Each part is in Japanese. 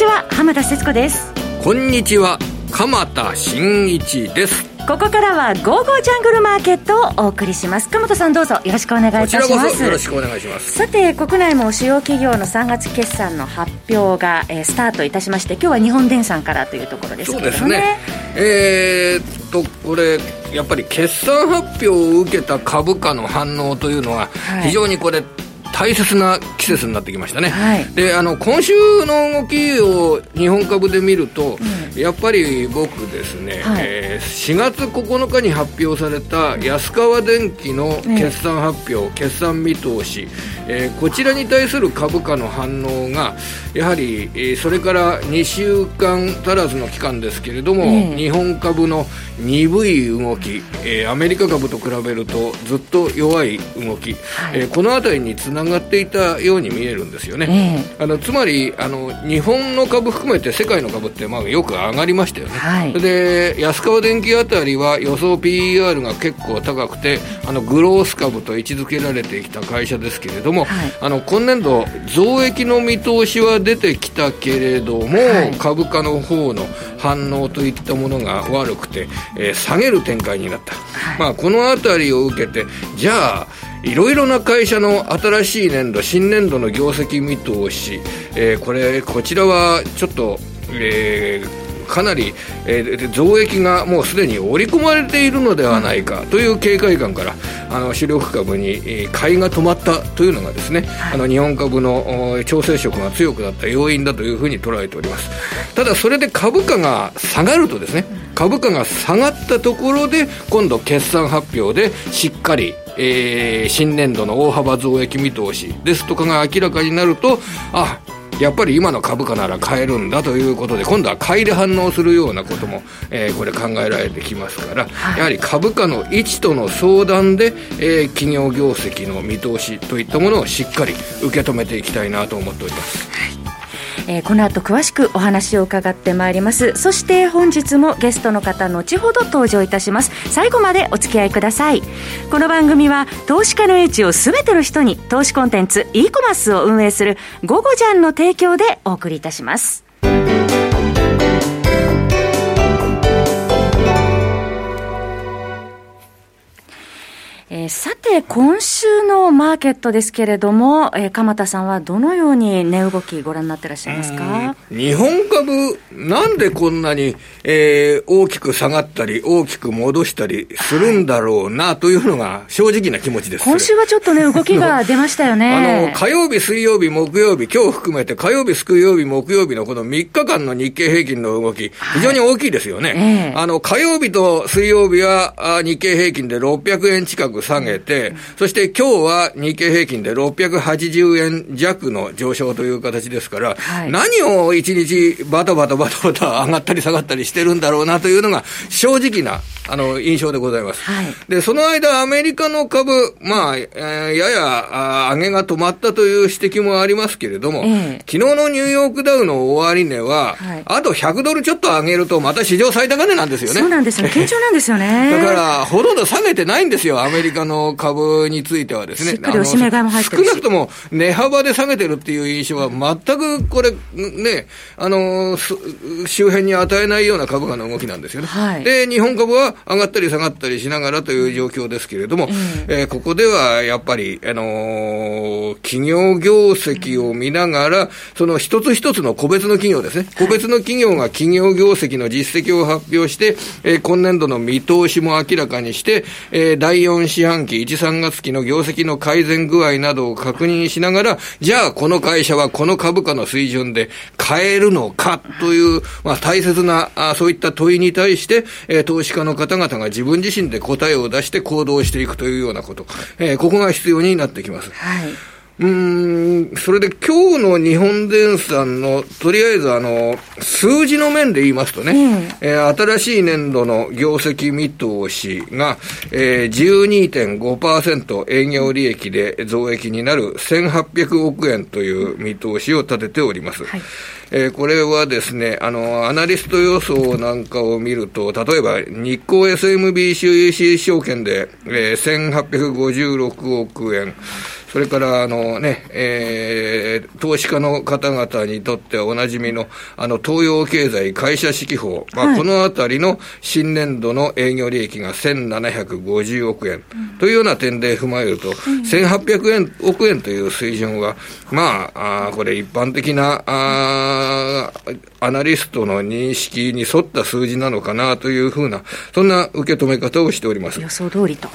ちは浜田節子です。こんにちは鎌田新一です。ここからは「ゴーゴージャングルマーケット」をお送りします。鎌田さんどうぞよろしくお願いいたします。よろしくお願いします。さて国内も主要企業の3月決算の発表が、えー、スタートいたしまして今日は日本電産からというところですけれどもね。そうですね。えー、っとこれやっぱり決算発表を受けた株価の反応というのは非常にこれ、はい大切な季節になってきましたね、はい、であの今週の動きを日本株で見ると、うん、やっぱり僕ですね、はい、えー、4月9日に発表された安川電機の決算発表、決算見通し、えー、こちらに対する株価の反応がやはり、えー、それから2週間足らずの期間ですけれども、日本株の鈍い動き、えー、アメリカ株と比べるとずっと弱い動き、はい、えー、この辺りにつながっていたように見えるんですよね、えー、あのつまりあの日本の株含めて世界の株ってまあよく上がりましたよね、はい、で安川電機あたりは予想 PER が結構高くてあのグロース株と位置づけられてきた会社ですけれども、はい、あの今年度増益の見通しは出てきたけれども、株価の方の反応といったものが悪くて、えー、下げる展開になった、はい、まあ、この辺りを受けてじゃあいろいろな会社の新しい年度新年度の業績見通し、えー、これこちらはちょっと、えーかなり、えー、増益がもうすでに織り込まれているのではないかという警戒感からあの主力株に、えー、買いが止まったというのがですね、はい、あの日本株の調整色が強くなった要因だというふうに捉えております。ただそれで株価が下がるとですね株価が下がったところで今度決算発表でしっかりえー、新年度の大幅増益見通し。ですとかが明らかになるとあやっぱり今の株価なら買えるんだということで、今度は買いで反応するようなことも、えー、これ考えられてきますから、はい、やはり株価の位置との相談で、えー、企業業績の見通しといったものをしっかり受け止めていきたいなと思っております。はいえー、この後詳しくお話を伺ってまいります。そして本日もゲストの方後ほど登場いたします。最後までお付き合いください。この番組は投資家の英知を全ての人に投資コンテンツ e コマースを運営する「ゴゴジャン」の提供でお送りいたします。て、今週のマーケットですけれども、えー、鎌田さんはどのように値動きご覧になってらっしゃいますか？日本株、なんでこんなに、えー、大きく下がったり、大きく戻したりするんだろうな、というのが正直な気持ちです。今週はちょっとね、動きが出ましたよね。あの、火曜日、水曜日、木曜日、今日含めて火曜日、水曜日、木曜日のこの3日間の日経平均の動き、非常に大きいですよね。はいえー、あの、火曜日と水曜日は日経平均で600円近く下げて、そして今日は日経平均で680円弱の上昇という形ですから、はい、何を一日バタバタバタバタ上がったり下がったりしてるんだろうなというのが正直なあの印象でございます。はい、で、その間アメリカの株、まあ、えー、やや上げが止まったという指摘もありますけれども、えー、昨日のニューヨークダウの終値は、はい、あと100ドルちょっと上げるとまた史上最高値なんですよね。そうなんですよ。堅調なんですよね。だから、ほとんど下げてないんですよ、アメリカの株についてはですね。少なくとも値幅で下げてるっていう印象は全くこれ、ね、あの、周辺に与えないような株価の動きなんですよね。はい、で、日本株は上がったり下がったりしながらという状況ですけれども、えー、ここではやっぱり、あのー、企業業績を見ながら、その一つ一つの個別の企業ですね、個別の企業が企業業績の実績を発表して、えー、今年度の見通しも明らかにして、えー、第4四半期、1、3月期の業績の改善具合などを確認しながら、じゃあこの会社はこの株価の水準で買えるのかという、まあ大切な、あそういった問いに対して、えー、投資家の方々が自分自身で答えを出して行動していくというようなこと、えー、ここが必要になってきます。はいうん、それで今日の日本電産の、とりあえずあの、数字の面で言いますとね、うん、えー、新しい年度の業績見通しが、えー、12.5%営業利益で増益になる1800億円という見通しを立てております。はい。えー、これはですね、あの、アナリスト予想なんかを見ると、例えば日興 SMB 収益証券で、えー、1856億円、それからあの、ねえー、投資家の方々にとっておなじみのあの東洋経済会社指揮法、まあ、はい、このあたりの新年度の営業利益が1750億円、というような点で踏まえると、うん、1800円億円という水準は、まあ、あこれ、一般的なあアナリストの認識に沿った数字なのかなというふうな、そんな受け止め方をしております。予想通りと。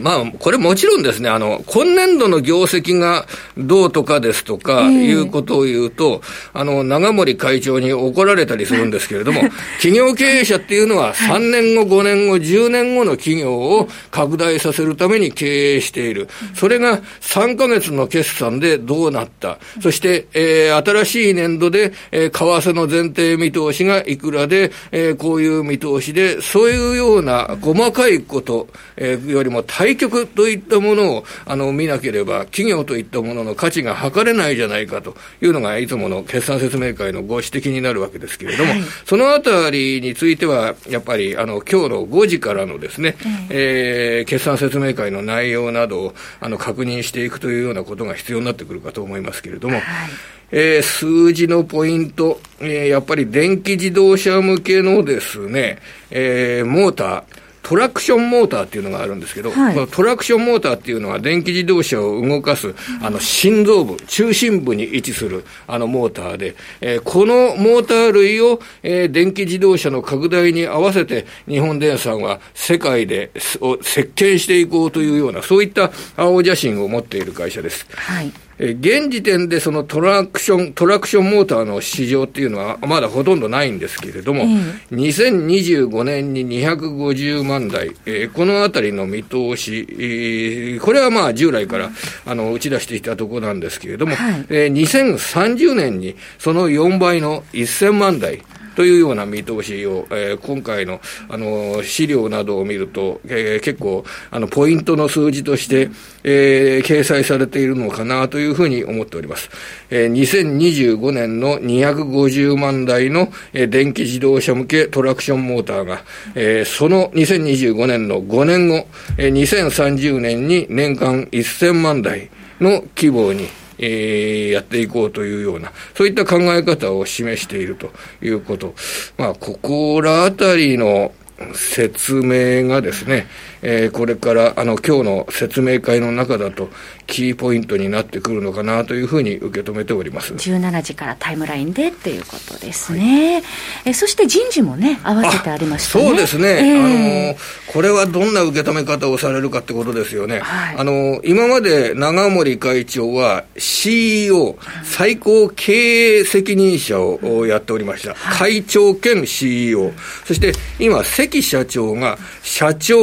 まあ、これもちろんですね、あの、今年度の業績がどうとかですとか、いうことを言うと、あの、長森会長に怒られたりするんですけれども、企業経営者っていうのは3年後、5年後、10年後の企業を拡大させるために経営している。それが3ヶ月の決算でどうなった。そして、えー、新しい年度で、えー、為替の前提見通しがいくらで、えー、こういう見通しで、そういうような細かいこと、えー、よりも対局といったものをあの見なければ、企業といったものの価値が測れないじゃないかというのが、いつもの決算説明会のご指摘になるわけですけれども、はい、そのあたりについては、やっぱりあの今日の5時からのですね、えー、決算説明会の内容などをあの確認していくというようなことが必要になってくるかと思いますけれども、はい。えー、数字のポイント、えー、やっぱり電気自動車向けのですね、えー、モーター、トラクションモーターっていうのがあるんですけど、はい、このトラクションモーターっていうのは電気自動車を動かす、あの心臓部、中心部に位置するあのモーターで、えー、このモーター類を、えー、電気自動車の拡大に合わせて日本電産は世界でを席巻していこうというような、そういった青写真を持っている会社です。はいえ現時点でそのトラクション、トラクションモーターの市場っていうのはまだほとんどないんですけれども、うん、2025年に250万台、えー、このあたりの見通し、えー、これはまあ従来からあの打ち出していたところなんですけれども、はい、えー、2030年にその4倍の1000万台、というような見通しを、えー、今回のあの資料などを見ると、えー、結構あのポイントの数字として、えー、掲載されているのかなというふうに思っております。えー、2025年の250万台の、えー、電気自動車向けトラクションモーターが、えー、その2025年の5年後、えー、2030年に年間1000万台の規模にえー、やっていこうというような、そういった考え方を示しているということ。まあ、ここらあたりの説明がですね、えー、これからあの今日の説明会の中だと、キーポイントになってくるのかなというふうに受け止めております。17時からタイムラインでっていうことですね、はい、えそして人事もね、合わせてありましたね。そうですね、えー、あの、これはどんな受け止め方をされるかってことですよね、はい、あの今まで長森会長は CEO、最高経営責任者をやっておりました、はい、会長兼 CEO、そして今、関社長が社長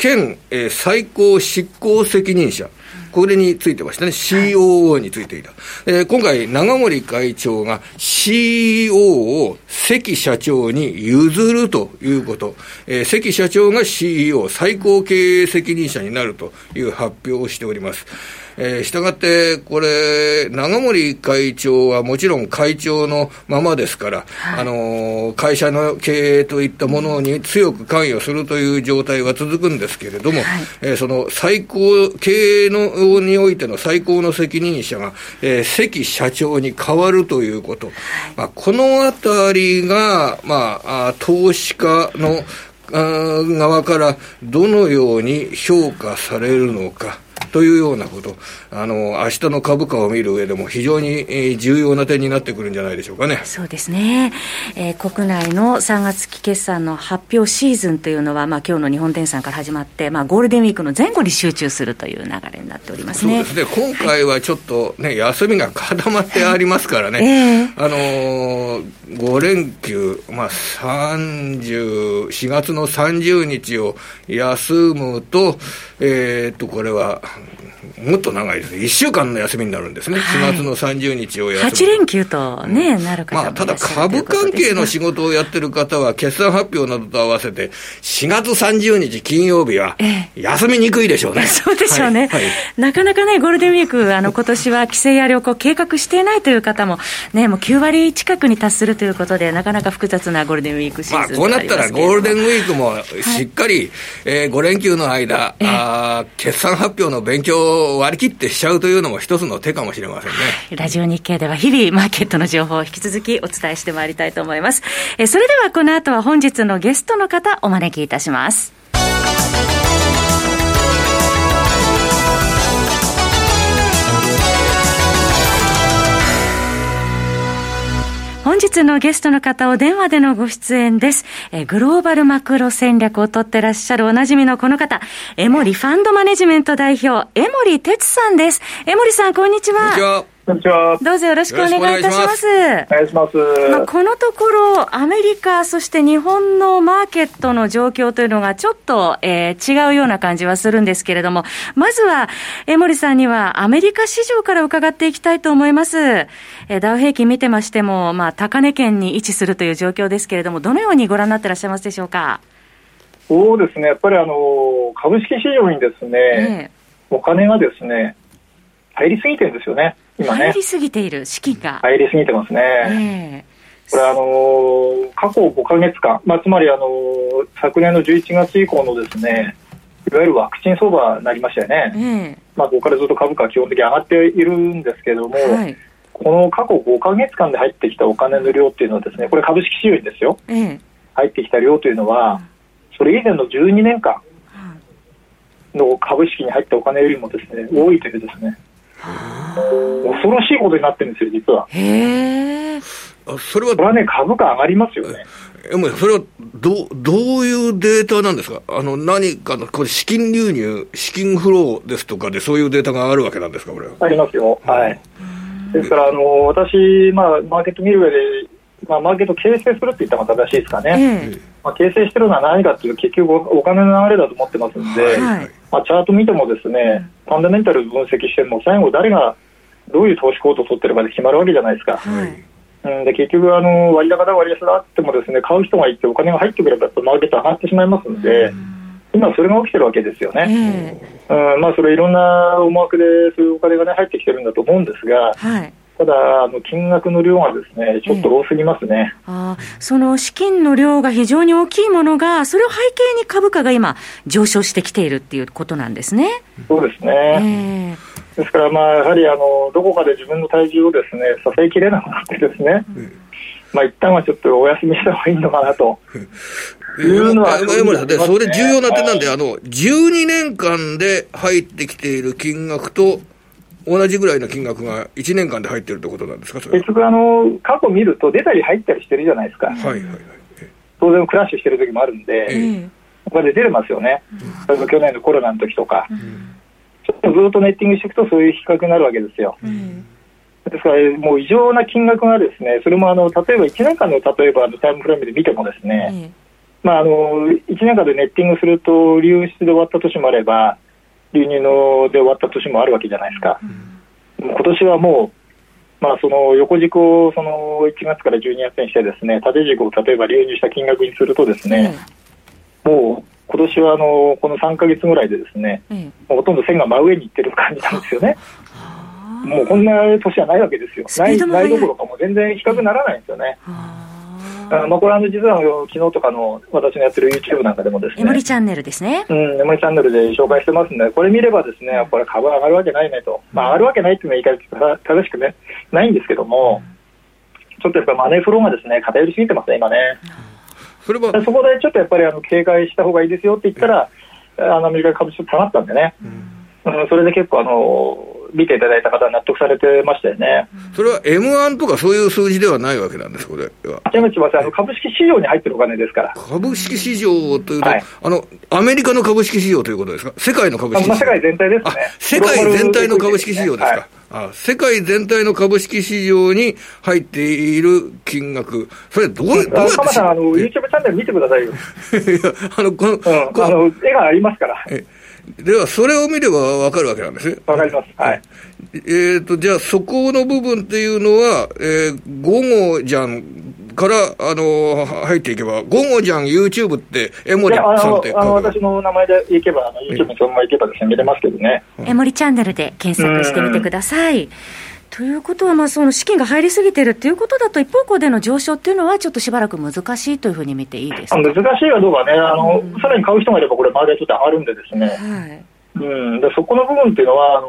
県、えー、最高執行責任者。これについてましたね。COO についていた。えー、今回、長森会長が CEO を関社長に譲るということ。えー、関社長が CEO、最高経営責任者になるという発表をしております。えー、したがって、これ、長森会長はもちろん会長のままですから、はい、あの会社の経営といったものに強く関与するという状態は続くんですけれども、はい、えー、その最高、経営のにおいての最高の責任者が、えー、関社長に変わるということ、まあ、このあたりが、まあ、投資家の側からどのように評価されるのか。というようなこと、あの明日の株価を見る上でも非常に、え重要な点になってくるんじゃないでしょうかね。そうですね。えー、国内の3月期決算の発表シーズンというのは、まあ今日の日本電産から始まって、まあゴールデンウィークの前後に集中するという流れになっておりますね。そうですね。今回はちょっとね、はい、休みが固まってありますからね。えー、あのー、5連休、まあ30、4月の30日を休むと、えー、っと、これは、もっと長いですね、1週間の休みになるんですね、はい、4月の30日を休む。8連休とね、うん、なるまあ、ただ株関係の仕事をやってる方は、決算発表などと合わせて、4月30日金曜日は、休みにくいでしょうね。そうでしょうね、はい。はい、なかなかね、ゴールデンウィーク、あの今年は帰省や旅行、計画していないという方も、ね、もう9割近くに達するということで、なかなか複雑なゴールデンウィークシーズン、まあ、こうなったら、ゴールデンウィークもしっかり、はい、えー、5連休の間、えー、あ決算発表の勉強を割り切ってしちゃうというのも一つの手かもしれませんね。ラジオ日経では日々マーケットの情報を引き続きお伝えしてまいりたいと思います。えそれではこの後は本日のゲストの方お招きいたします。本日のゲストの方を電話でのご出演です。えグローバルマクロ戦略をとってらっしゃるおなじみのこの方、エモリファンドマネジメント代表、エモリ哲さんです。エモリさん、こんにちは。こんにちは。こんにちは。どうぞよろしくお願いいたします。お願いします。まあ、このところ、アメリカ、そして日本のマーケットの状況というのがちょっと、えー、違うような感じはするんですけれども、まずは、江森さんにはアメリカ市場から伺っていきたいと思います。えー、ダウ平均見てましても、まあ、高値圏に位置するという状況ですけれども、どのようにご覧になってらっしゃいますでしょうか？そうですね、やっぱりあの株式市場にですね、えー、お金がですね、入りすぎてるんですよね。今ね。入りすぎている、資金が。入りすぎてますね。これあのー、過去5か月間、まあ、つまりあのー、昨年の11月以降のですね、いわゆるワクチン相場になりましたよね。まあ、ここからずっと株価は基本的に上がっているんですけれども、はい、この過去5か月間で入ってきたお金の量っていうのはですね、これ株式市場にですよ、入ってきた量というのは、それ以前の12年間の株式に入ったお金よりもですね、多いというですね、恐ろしいことになってるんですよ、実は。へえ。それは、これはね、株価上がりますよね。え、もそれはどどういうデータなんですか、あの何かの、これ、資金流入、資金フローですとかで、そういうデータがあるわけなんですか、これありますよ、はい。ですから、あの私、まあ、マーケット見る上で、まあ、マーケット形成するって言ったら正しいですかね、まあ、形成してるのは何かっていうと、結局お金の流れだと思ってますんで、はい、まあ、チャート見てもですね、ファンダメンタル分析しても、最後、誰がどういう投資行動を取ってるかで決まるわけじゃないですか。はい。うん、で結局あの、割高だ、割安だってもですね買う人がいてお金が入ってくればマーケット上がってしまいますので、今、それが起きてるわけですよね、うん。まあ、それいろんな思惑でそういうお金が、ね、入ってきてるんだと思うんですが、はい、ただ、あの金額の量がですねちょっと多すぎますね、えー、あその資金の量が非常に大きいものが、それを背景に株価が今、上昇してきているっていうことなんですね。そうですね、えー、ですから、まあ、やはりあのどこかで自分の体重をですね支えきれなくなってですね、うん、まあ一旦はちょっとお休みした方がいいのかなと。いうのは、ね、それ重要な点なんで、はい、あの、12年間で入ってきている金額と、同じぐらいの金額が1年間で入ってるってことなんですか、結局あの、過去見ると、出たり入ったりしてるじゃないですか、はいはいはい、当然、クラッシュしてる時もあるんで、えー、これで出れますよね、例えば去年のコロナの時とか、うん、ちょっとずっとネッティングしていくと、そういう比較になるわけですよ。うん、ですから、もう異常な金額がですね、それもあの例えば1年間の例えばタイムフレームで見てもですね、うんまあ、あの1年間でネッティングすると流出で終わった年もあれば、流入ので終わった年もあるわけじゃないですか。うん、今年はもう、まあ、その横軸をその1月から12月にしてですね縦軸を例えば流入した金額にするとですね、うん、もう今年はあのこの3か月ぐらいでですね、うん、ほとんど線が真上にいってる感じなんですよね。もうこんな年はないわけですよ。ないないどころかもう全然比較ならないんですよね。あまあ、これは実は昨日とかの私のやってる YouTube なんかでもですね、エモリチャンネルですね。うん、エモリチャンネルで紹介してますんで、これ見ればですね、これ株上がるわけないねと、まあ、上がるわけないっていうのは言い方正しくね、ないんですけども、ちょっとやっぱりマネーフローがですね、偏りすぎてますね、今ね。それは。そこでちょっとやっぱりあの警戒した方がいいですよって言ったら、あのアメリカ株ちょっと下がったんでね、うん、それで結構あの、見ていただいた方は納得されてましたよね。それは M1 とかそういう数字ではないわけなんです、これは。違いますあの株式市場に入ってるお金ですから。株式市場というと、はい、あの、アメリカの株式市場ということですか？世界の株式市場。まあ、世界全体ですね。世界全体の株式市場ですか？はいあ世界全体の株式市場に入っている金額、それどう、どうやって鎌さん、あの、YouTube チャンネル見てくださいよ。いや、あの、この、うん、あの、絵がありますから。では、それを見れば分かるわけなんですね。分かります。はい。えっ、ー、と、じゃあ、そこの部分っていうのは、えー、午後じゃんから、あの、入っていけば、午後じゃん YouTube って、江森さんってあの私の名前でいけば、あの YouTube にそのままいけばですね、見れますけどね。江森チャンネルで検索してみてください。ということは、まあ、その資金が入りすぎてるっていうことだと、一方向での上昇っていうのは、ちょっとしばらく難しいというふうに見ていいですか？難しいはどうかね、あの、うん、さらに買う人がいれば、これ、マーケットって上がるんでですね、はい。うん、でそこの部分っていうのはあの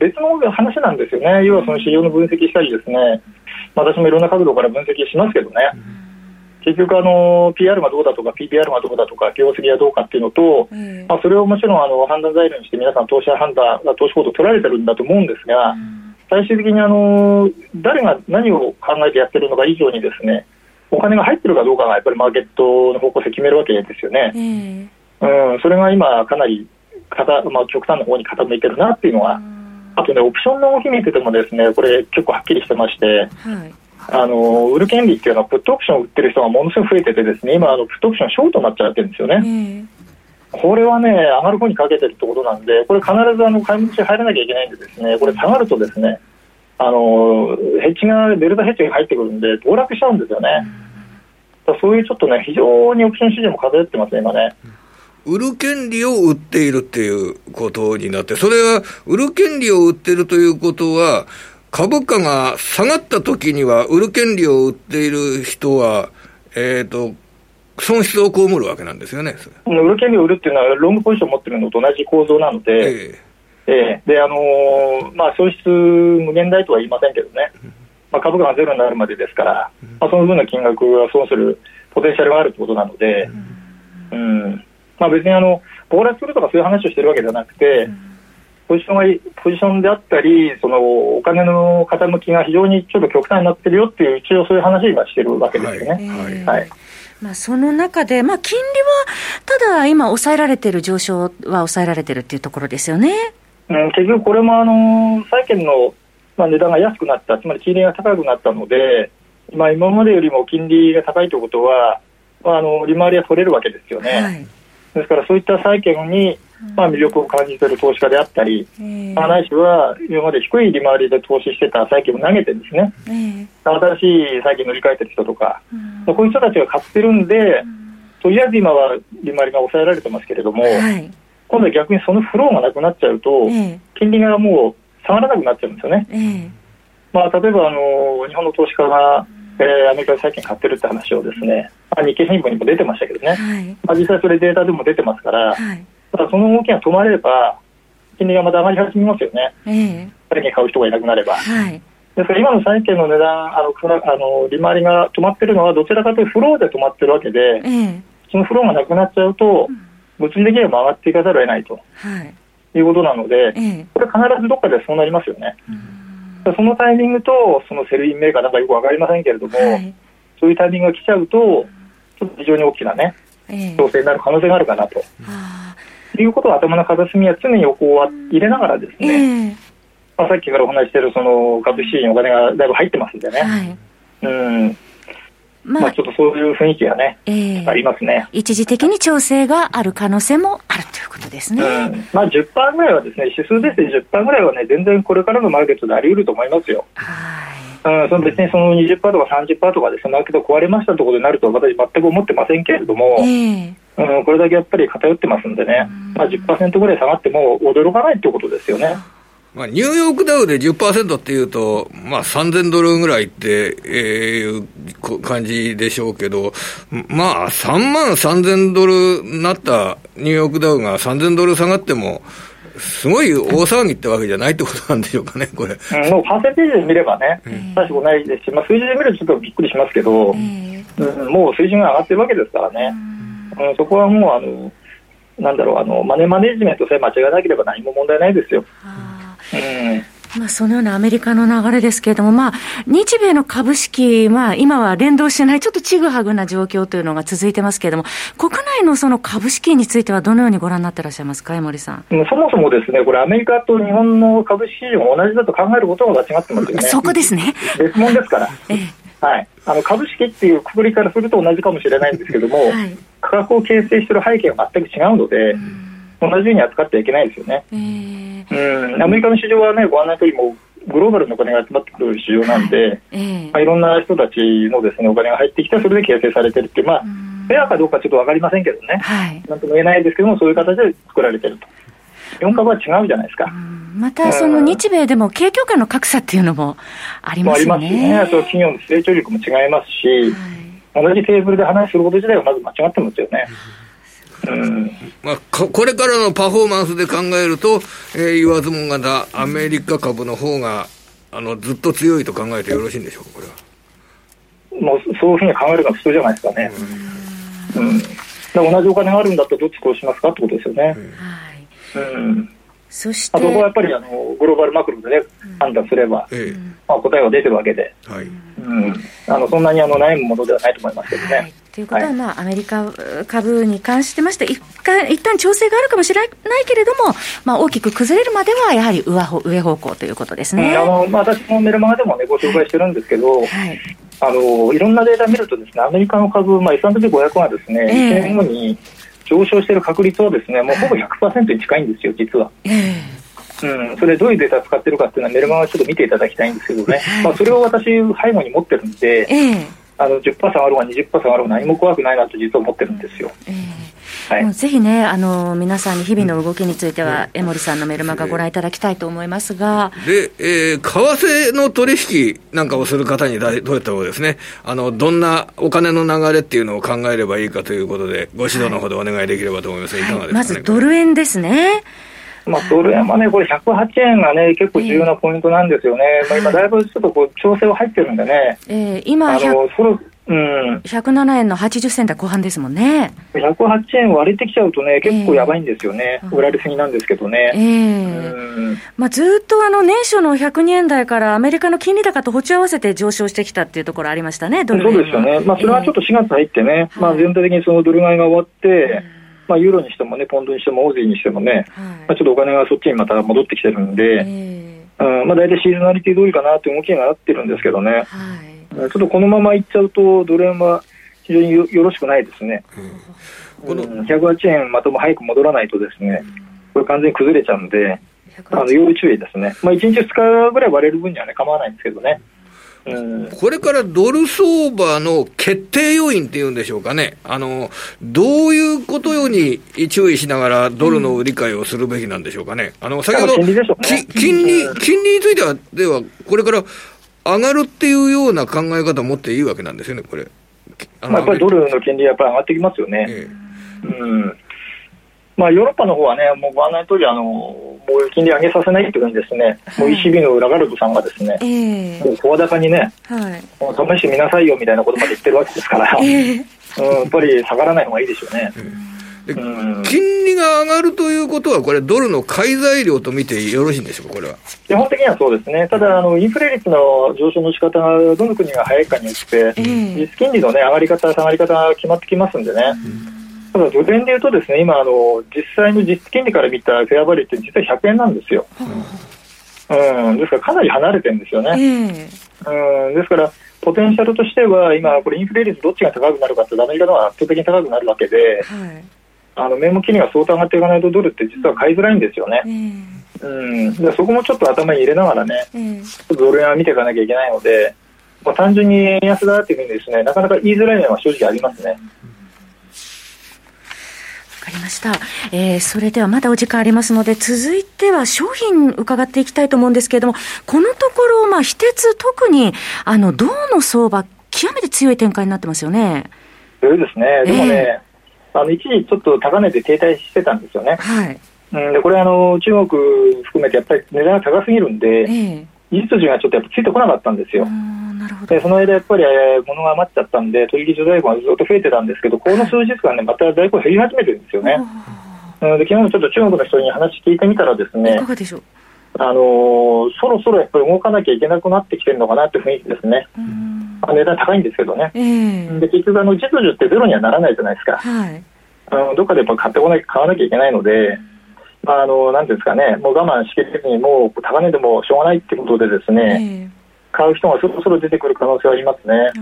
別の話なんですよね、要はその市場の分析したりですね、私もいろんな角度から分析しますけどね、結局あの、PR がどうだとか、PPR がどうだとか、業績がどうかっていうのと、まあ、それをもちろんあの判断材料にして、皆さん、投資判断、投資行動取られてるんだと思うんですが、最終的にあの誰が何を考えてやってるのか以上に、ですねお金が入ってるかどうかがやっぱりマーケットの方向性決めるわけですよね。うん、それが今、かなりまあ、極端な方に傾いてるなっていうのは、あとね、オプションの動き見ててもですね、これ結構はっきりしてまして、はい、あの売る権利っていうのは、プットオプションを売ってる人がものすごく増えててですね、今、あのプットオプションショートになっちゃってるんですよね。これはね、上がる方にかけてるってことなんで、これ必ずあの買い戻し入らなきゃいけないんでですね、これ下がるとですね、あのヘッジが、デルタヘッジが入ってくるんで、暴落しちゃうんですよね。そういうちょっとね、非常にオプション市場も偏ってますね、今ね。売る権利を売っているっていうことになって、それは売る権利を売っているということは、株価が下がった時には、売る権利を売っている人は、えっ、ー、と、損失を被るわけなんですよね。売る権利を売るっていうのは、ロングポジションを持ってるのと同じ構造なので、えー、えー、で、あのー、まあ、損失無限大とは言いませんけどね、まあ、株価がゼロになるまでですから、まあ、その分の金額は損するポテンシャルがあるということなので、うん、まあ、別にあの暴落するとかそういう話をしてるわけではなくて、ポジションがポジションであったり、そのお金の傾きが非常にちょっと極端になってるよっていう、一応そういう話を今してるわけですよね。はい、はい、まあ、その中で、まあ、金利はただ今、抑えられてる、上昇は抑えられてるっていうところですよね。うん、結局、これもあの債券の、まあ、値段が安くなった、つまり金利が高くなったので、まあ、今までよりも金利が高いということは、まあ、あの利回りは取れるわけですよね。はいですからそういった債券に、まあ、魅力を感じている投資家であったり、まあ、ないしは今まで低い利回りで投資してた債券を投げてですね、新しい債券乗り換えてる人とか、こういう人たちが買ってるんで、とりあえず今は利回りが抑えられてますけれども、今度は逆にそのフローがなくなっちゃうと、金利がもう下がらなくなっちゃうんですよね。まあ、例えばあの日本の投資家がえー、アメリカで債券買ってるって話をですね、まあ、日経新聞にも出てましたけどね、はい、まあ、実際それデータでも出てますから、はい、ただその動きが止まれば、金利がまた上がり始めますよね、えー、債券買う人がいなくなれば。はい。ですから今の債券の値段、あのあの利回りが止まってるのは、どちらかというとフローで止まってるわけで、えー、そのフローがなくなっちゃうと、物理的には上がっていかざるを得ないと、はい、いうことなので、えー、これ、必ずどっかでそうなりますよね。うん。そのタイミングと、その Sell in May かなんかよく分かりませんけれども、はい、そういうタイミングが来ちゃうと、ちょっと非常に大きなね、調整になる可能性があるかなと。えー、いうことを頭の片隅は常に横は入れながらですね、えー、まあ、さっきからお話しているその株式にお金がだいぶ入ってますんでね。はい、うんまあ、まあ、ちょっとそういう雰囲気がね、えー、ありますね。一時的に調整がある可能性もあるということですね。うん、まあ10%ぐらいはですね、指数ですね、10%ぐらいはね、全然これからのマーケットであり得ると思いますよ。はい。うん、その別にその20%とか30%とかですね、マーケット壊れましたところになると私全く思ってませんけれども、えー、うん、これだけやっぱり偏ってますんでね、まあ10%ぐらい下がっても驚かないということですよね。まあ、ニューヨークダウで10%っていうと、まあ、3000ドルぐらいって、えいう感じでしょうけど、まあ、3万3000ドルになったニューヨークダウが3000ドル下がっても、すごい大騒ぎってわけじゃないってことなんでしょうかね、これ。うん、もうパーセンテージで見ればね、大したことないですし、まあ、数字で見るとちょっとびっくりしますけど、うん、もう水準が上がってるわけですからね、うん、そこはもう、あの、なんだろう、あのマネーマネジメントさえ間違いなければ何も問題ないですよ。まあ、そのようなアメリカの流れですけれども、まあ、日米の株式、まあ、今は連動してない、ちょっとちぐはぐな状況というのが続いてますけれども、国内のその株式については、どのようにご覧になってらっしゃいますか、江森さん。そもそもですね、これ、アメリカと日本の株式市場が同じだと考えることが間違ってますよね。そこですね。別物ですから。ええはい、あの株式っていうくくりからすると同じかもしれないんですけども、はい、価格を形成している背景は全く違うので、うん同じように扱ってはいけないですよね。うんアメリカの市場はね、ご案内とおりもグローバルのお金が集まってくる市場なんで、はいまあ、いろんな人たちのですねお金が入ってきて、それで形成されてるっていう、まあ、フェアかどうかちょっと分かりませんけどね、はい、なんとも言えないですけども、そういう形で作られてると。4株は違うじゃないですか。またその日米でも景況感の格差っていうのもありますね。ありますね。あと企業の成長力も違いますし、はい、同じテーブルで話すること自体はまず間違ってますよね。ううんまあ、これからのパフォーマンスで考えると、えー、言わずもがな、アメリカ株の方があのずっと強いと考えてよろしいんでしょうか、これは。もうそういうふうに考えるのが普通じゃないですかね。うん、うん、同じお金があるんだったらどっちこうしますかってことですよね。うん、うんそしてあそこはやっぱりあのグローバルマクロでね、判断すれば、まあ、答えは出てるわけで、はい。うん、あのそんなにあの悩むものではないと思いますけどね。はい。ということは、まあ、アメリカ株に関してまして、一回一旦調整があるかもしれないけれども、まあ、大きく崩れるまでは、やはり上上方向ということですね。あのまあ、私もメルマガでもね、ご紹介してるんですけど、はい、あのいろんなデータ見るとですね、アメリカの株、まあ、S&P500 はですね、えー、1年後に上昇している確率はですね、もうほぼ100%に近いんですよ、実は。えーうん、それどういうデータ使ってるかっていうのはメルマガちょっと見ていただきたいんですけどね、まあ、それを私背後に持ってるんで、えー、あの10%下がろうが20%下がろうが何も怖くないなと実は思ってるんですよ。えーはい、ぜひね、あの皆さんに日々の動きについては、江森さんのメルマガご覧いただきたいと思いますが。で、えー、為替の取引なんかをする方にどういった方ですね、あの、どんなお金の流れっていうのを考えればいいかということで、ご指導のほどお願いできればと思います、はい、いかがですか、ね、まずドル円ですね。まあ、ドル円はね、これ108円がね、結構重要なポイントなんですよね。まあ、今、だいぶちょっとこう調整は入ってるんでね。えー、今、あのそろうん、107円の80銭台後半ですもんね。108円割れてきちゃうとね、結構やばいんですよね、えー、売られすぎなんですけどね。えーまあ、ずっとあの年初の102円台からアメリカの金利高と歩調合わせて上昇してきたっていうところありましたね、そうですよね、まあ、それはちょっと4月入ってね、えー、まあ、全体的にそのドル買いが終わって、まあ、ユーロにしてもね、ポンドにしても、オーゼーにしてもね、はい、まあ、ちょっとお金がそっちにまた戻ってきてるんで、えー、うん。まあ、大体シーズナリティ通りかなって動きになってるんですけどね、はい、ちょっとこのままいっちゃうと、ドル円は非常によよろしくないですね。うん、108円またも早く戻らないとですね、これ完全に崩れちゃうんで、あの要注意ですね。まあ1日2日ぐらい割れる分にはね構わないんですけどね。これからドル相場の決定要因っていうんでしょうかね、あのどういうことように注意しながら、ドルの売り買いをするべきなんでしょうかね、あの先ほど、金利、金利については、では、これから上がるっていうような考え方を持っていいわけなんですよね、これ。まあ、やっぱりドルの金利やっぱり上がってきますよね。ええ、うん。まあ、ヨーロッパの方はね、もうご案内の通りあの、もう金利上げさせないっていうふうにですね、はい、もう ECB のラガルドさんがですね、えー、もう声高にね、はい、もう試してみなさいよみたいなことまで言ってるわけですから、えー、うん、やっぱり下がらない方がいいでしょうね。金利が上がるということは、これ、ドルの買い材料と見てよろしいんでしょうか、これは。基本的にはそうですね、ただ、あのインフレ率の上昇の仕方がどの国が早いかによって、実金利の、ね、上がり方、下がり方が決まってきますんでね。ただ、ドル円でいうと、ですね今あの、実際の実金利から見たフェアバリューって、実は100円なんですよ。うん、ですからかなり離れてるんですよね。うん、ですから、ポテンシャルとしては、今、これ、インフレ率どっちが高くなるかって、アメリカのは圧倒的に高くなるわけで、はいあの名目金利が相当上がっていかないとドルって実は買いづらいんですよね。うん、でそこもちょっと頭に入れながらね、うん、ドル円は見ていかなきゃいけないので、まあ、単純に円安だっていうふうにですねなかなか言いづらい面は正直ありますね。わかりました、えー、それではまだお時間ありますので、続いては商品伺っていきたいと思うんですけれども、このところ、まあ、非鉄、特にあの銅の相場、極めて強い展開になってますよね。強いですね、でもね、えーあの一時ちょっと高値で停滞してたんですよね。はい。うん、でこれあの中国含めてやっぱり値段が高すぎるんで、えー、技術がちょっとやっぱついてこなかったんですよ。なるほどでその間やっぱり、えー、物が余っちゃったんで取引所在庫がずっと増えてたんですけどこの数日間ねまた在庫減り始めてるんですよね。うん、で昨日もちょっと中国の人に話聞いてみたらですね。いかがでしょう？あのー、そろそろやっぱり動かなきゃいけなくなってきてるのかなって雰囲気ですね。値段高いんですけどね。えー、で結局あの、実需ってゼロにはならないじゃないですか。はい、あのどっかでやっぱ買ってこなきゃ買わなきゃいけないので、まあ、あのなんていうんですかね、もう我慢しきれずに、もう高値でもしょうがないってことでですね、えー、買う人がそろそろ出てくる可能性はありますね。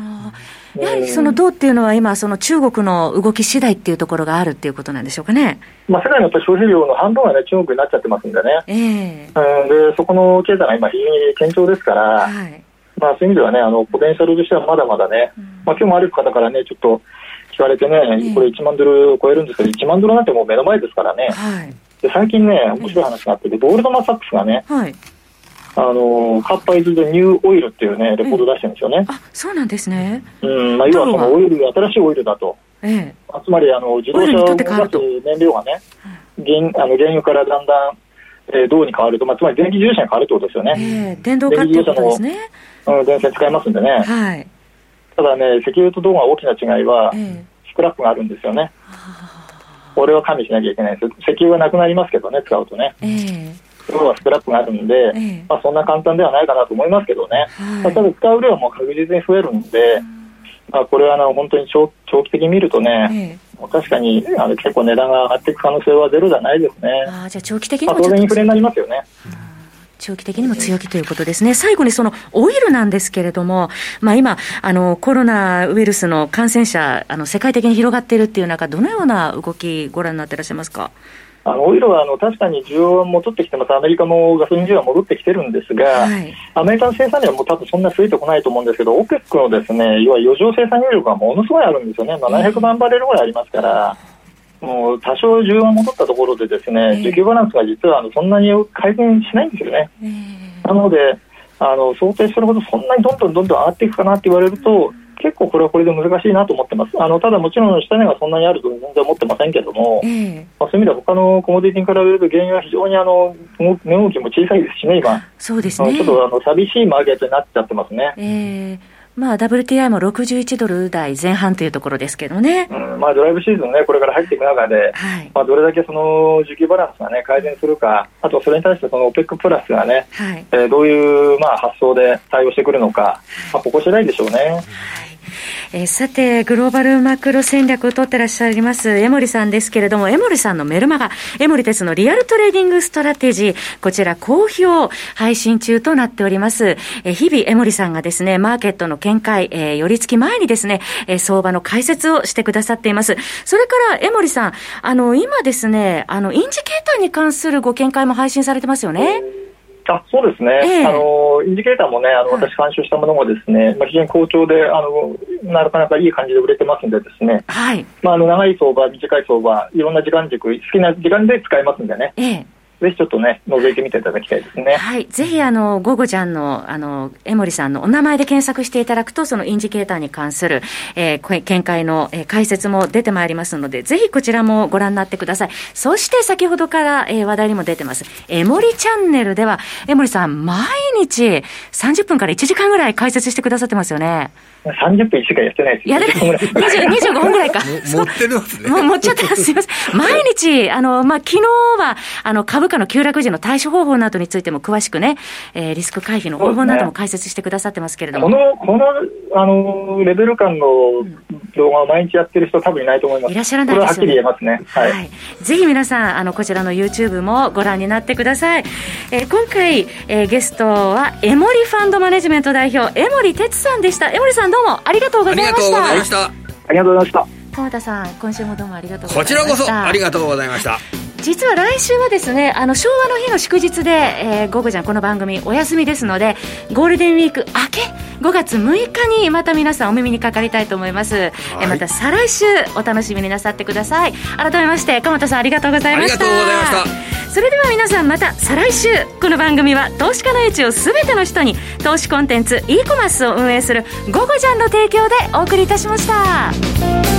やはりその銅っていうのは今、その中国の動き次第っていうところがあるっていうことなんでしょうかね。まあ、世界の消費量の半分はね、中国になっちゃってますんでね。えー、うん、で、そこの経済が今非常に堅調ですから、はい、まあ、そういう意味ではね、あの、ポテンシャルとしてはまだまだね、うん、まあ、今日もある方からね、ちょっと、聞かれてね、これ1万ドル超えるんですけど、1万ドルなんてもう目の前ですからね、はい、で最近ね、面白い話があってゴールドマン・サックスがね、はい、あのカッパイズ・でニューオイルっていうね、レコード出してるんですよね。あそうなんですね。うんまあ、要はそのオイル、新しいオイルだと。えええ、つまりあの自動車を動かす燃料がね、原あの原油からだんだん、えー、銅に変わると、まあ、つまり電気自動車に変わるってことですよね。えー、電動化ってことですね。うん、電線使いますんでね。はい。ただね、石油と銅が大きな違いは、えー、スクラップがあるんですよね。これは加味しなきゃいけないです。石油はなくなりますけどね、使うとね。えー要はスクラップがあるんで、ええ、まあ、そんな簡単ではないかなと思いますけどね、はい、ただ使う量も確実に増えるんで、まあ、これはあの本当に長長期的に見るとね、ええ、確かにあの結構値段が上がっていく可能性はゼロじゃないですね。あじゃあ長期的にも、まあ、当然インフレになりますよね。長期的にも強気ということですね。最後にそのオイルなんですけれども、まあ今、あの、コロナウイルスの感染者、あの、世界的に広がっているっていう中、どのような動きご覧になっていらっしゃいますか？あのオイルはあの確かに需要は戻ってきてます、アメリカもガソリン需要は戻ってきてるんですが、はい、アメリカの生産量はもう多分そんな増えてこないと思うんですけど、OPEC のですね要は余剰生産量がものすごいあるんですよね、700万バレルぐらいありますから。もう多少需要が戻ったところでですね、需給バランスが実はあのそんなに改善しないんですよね。なのであの想定するほどそんなにどんどんどんどん上がっていくかなって言われると結構これはこれで難しいなと思ってます。あのただもちろん下値がそんなにあると全然思ってませんけども、えー、まあ、そういう意味では他のコモディティに比べると原油は非常にあの値動きも小さいですしね、今。そうですね。ちょっとあの寂しいマーケットになっちゃってますね。えーまあ、WTI も61ドル台前半というところですけどね、うんまあ、ドライブシーズンね、これから入っていく中で、はい、まあ、どれだけその需給バランスが、ね、改善するか、あとそれに対してその OPEC プラスがね、はい、えー、どういう、まあ、発想で対応してくるのか、まあ、ここ次第でしょうね。はいえー、さて、グローバルマクロ戦略を取ってらっしゃいます、江守さんですけれども、江守さんのメルマガ、江守哲のリアルトレーディングストラテジー、こちら好評配信中となっております。えー、日々、江守さんがですね、マーケットの見解、えー、寄り付き前にですね、えー、相場の解説をしてくださっています。それから、江森さん、あの、今ですね、あの、インジケーターに関するご見解も配信されてますよね。あそうですね、えー、あのインジケーターもね、あの私、監修したものもですね、まあ、非常に好調であの、なかなかいい感じで売れてますんで、ですね、はい。まあ、あの長い相場、短い相場、いろんな時間軸、好きな時間で使えますんでね。えーぜひちょっとね、覗いてみていただきたいですね。はい。ぜひ、あの、ゴゴちゃんの、あの、江森さんのお名前で検索していただくと、そのインジケーターに関する、えー、見解の、えー、解説も出てまいりますので、ぜひこちらもご覧になってください。そして、先ほどから、えー、話題にも出てます、江森チャンネルでは、江森さん、毎日30分から1時間ぐらい解説してくださってますよね。30分しかやってないですやってない。25分ぐらいか。持ってるんですね。もう持っちゃってます。すみません。毎日、あの、まあ、昨日は、あの、株価の急落時の対処方法などについても詳しくね、えー、リスク回避の方法なども解説してくださってますけれども。ね、この、この、あの、レベル感の動画を毎日やってる人多分いないと思います。いらっしゃらないですよね。はっきり言えますね。はい。はい、ぜひ皆さん、あの、こちらの YouTube もご覧になってください。えー、今回、えー、ゲストは、エモリファンドマネジメント代表、江森哲さんでした。江森さんどうもありがとうございました。ありがとうございました。ありがとうございました。川田さん今週もどうもありがとうございました。こちらこそありがとうございました。実は来週はですねあの昭和の日の祝日で、えー、午後ちゃんこの番組お休みですのでゴールデンウィーク明け5月6日にまた皆さんお耳にかかりたいと思います、はい、えまた再来週お楽しみになさってください。改めまして鎌田さんありがとうございました。ありがとうございました。それでは皆さんまた再来週。この番組は投資家の位置を全ての人に投資コンテンツ e コマースを運営する「ゴゴジャン」の提供でお送りいたしました。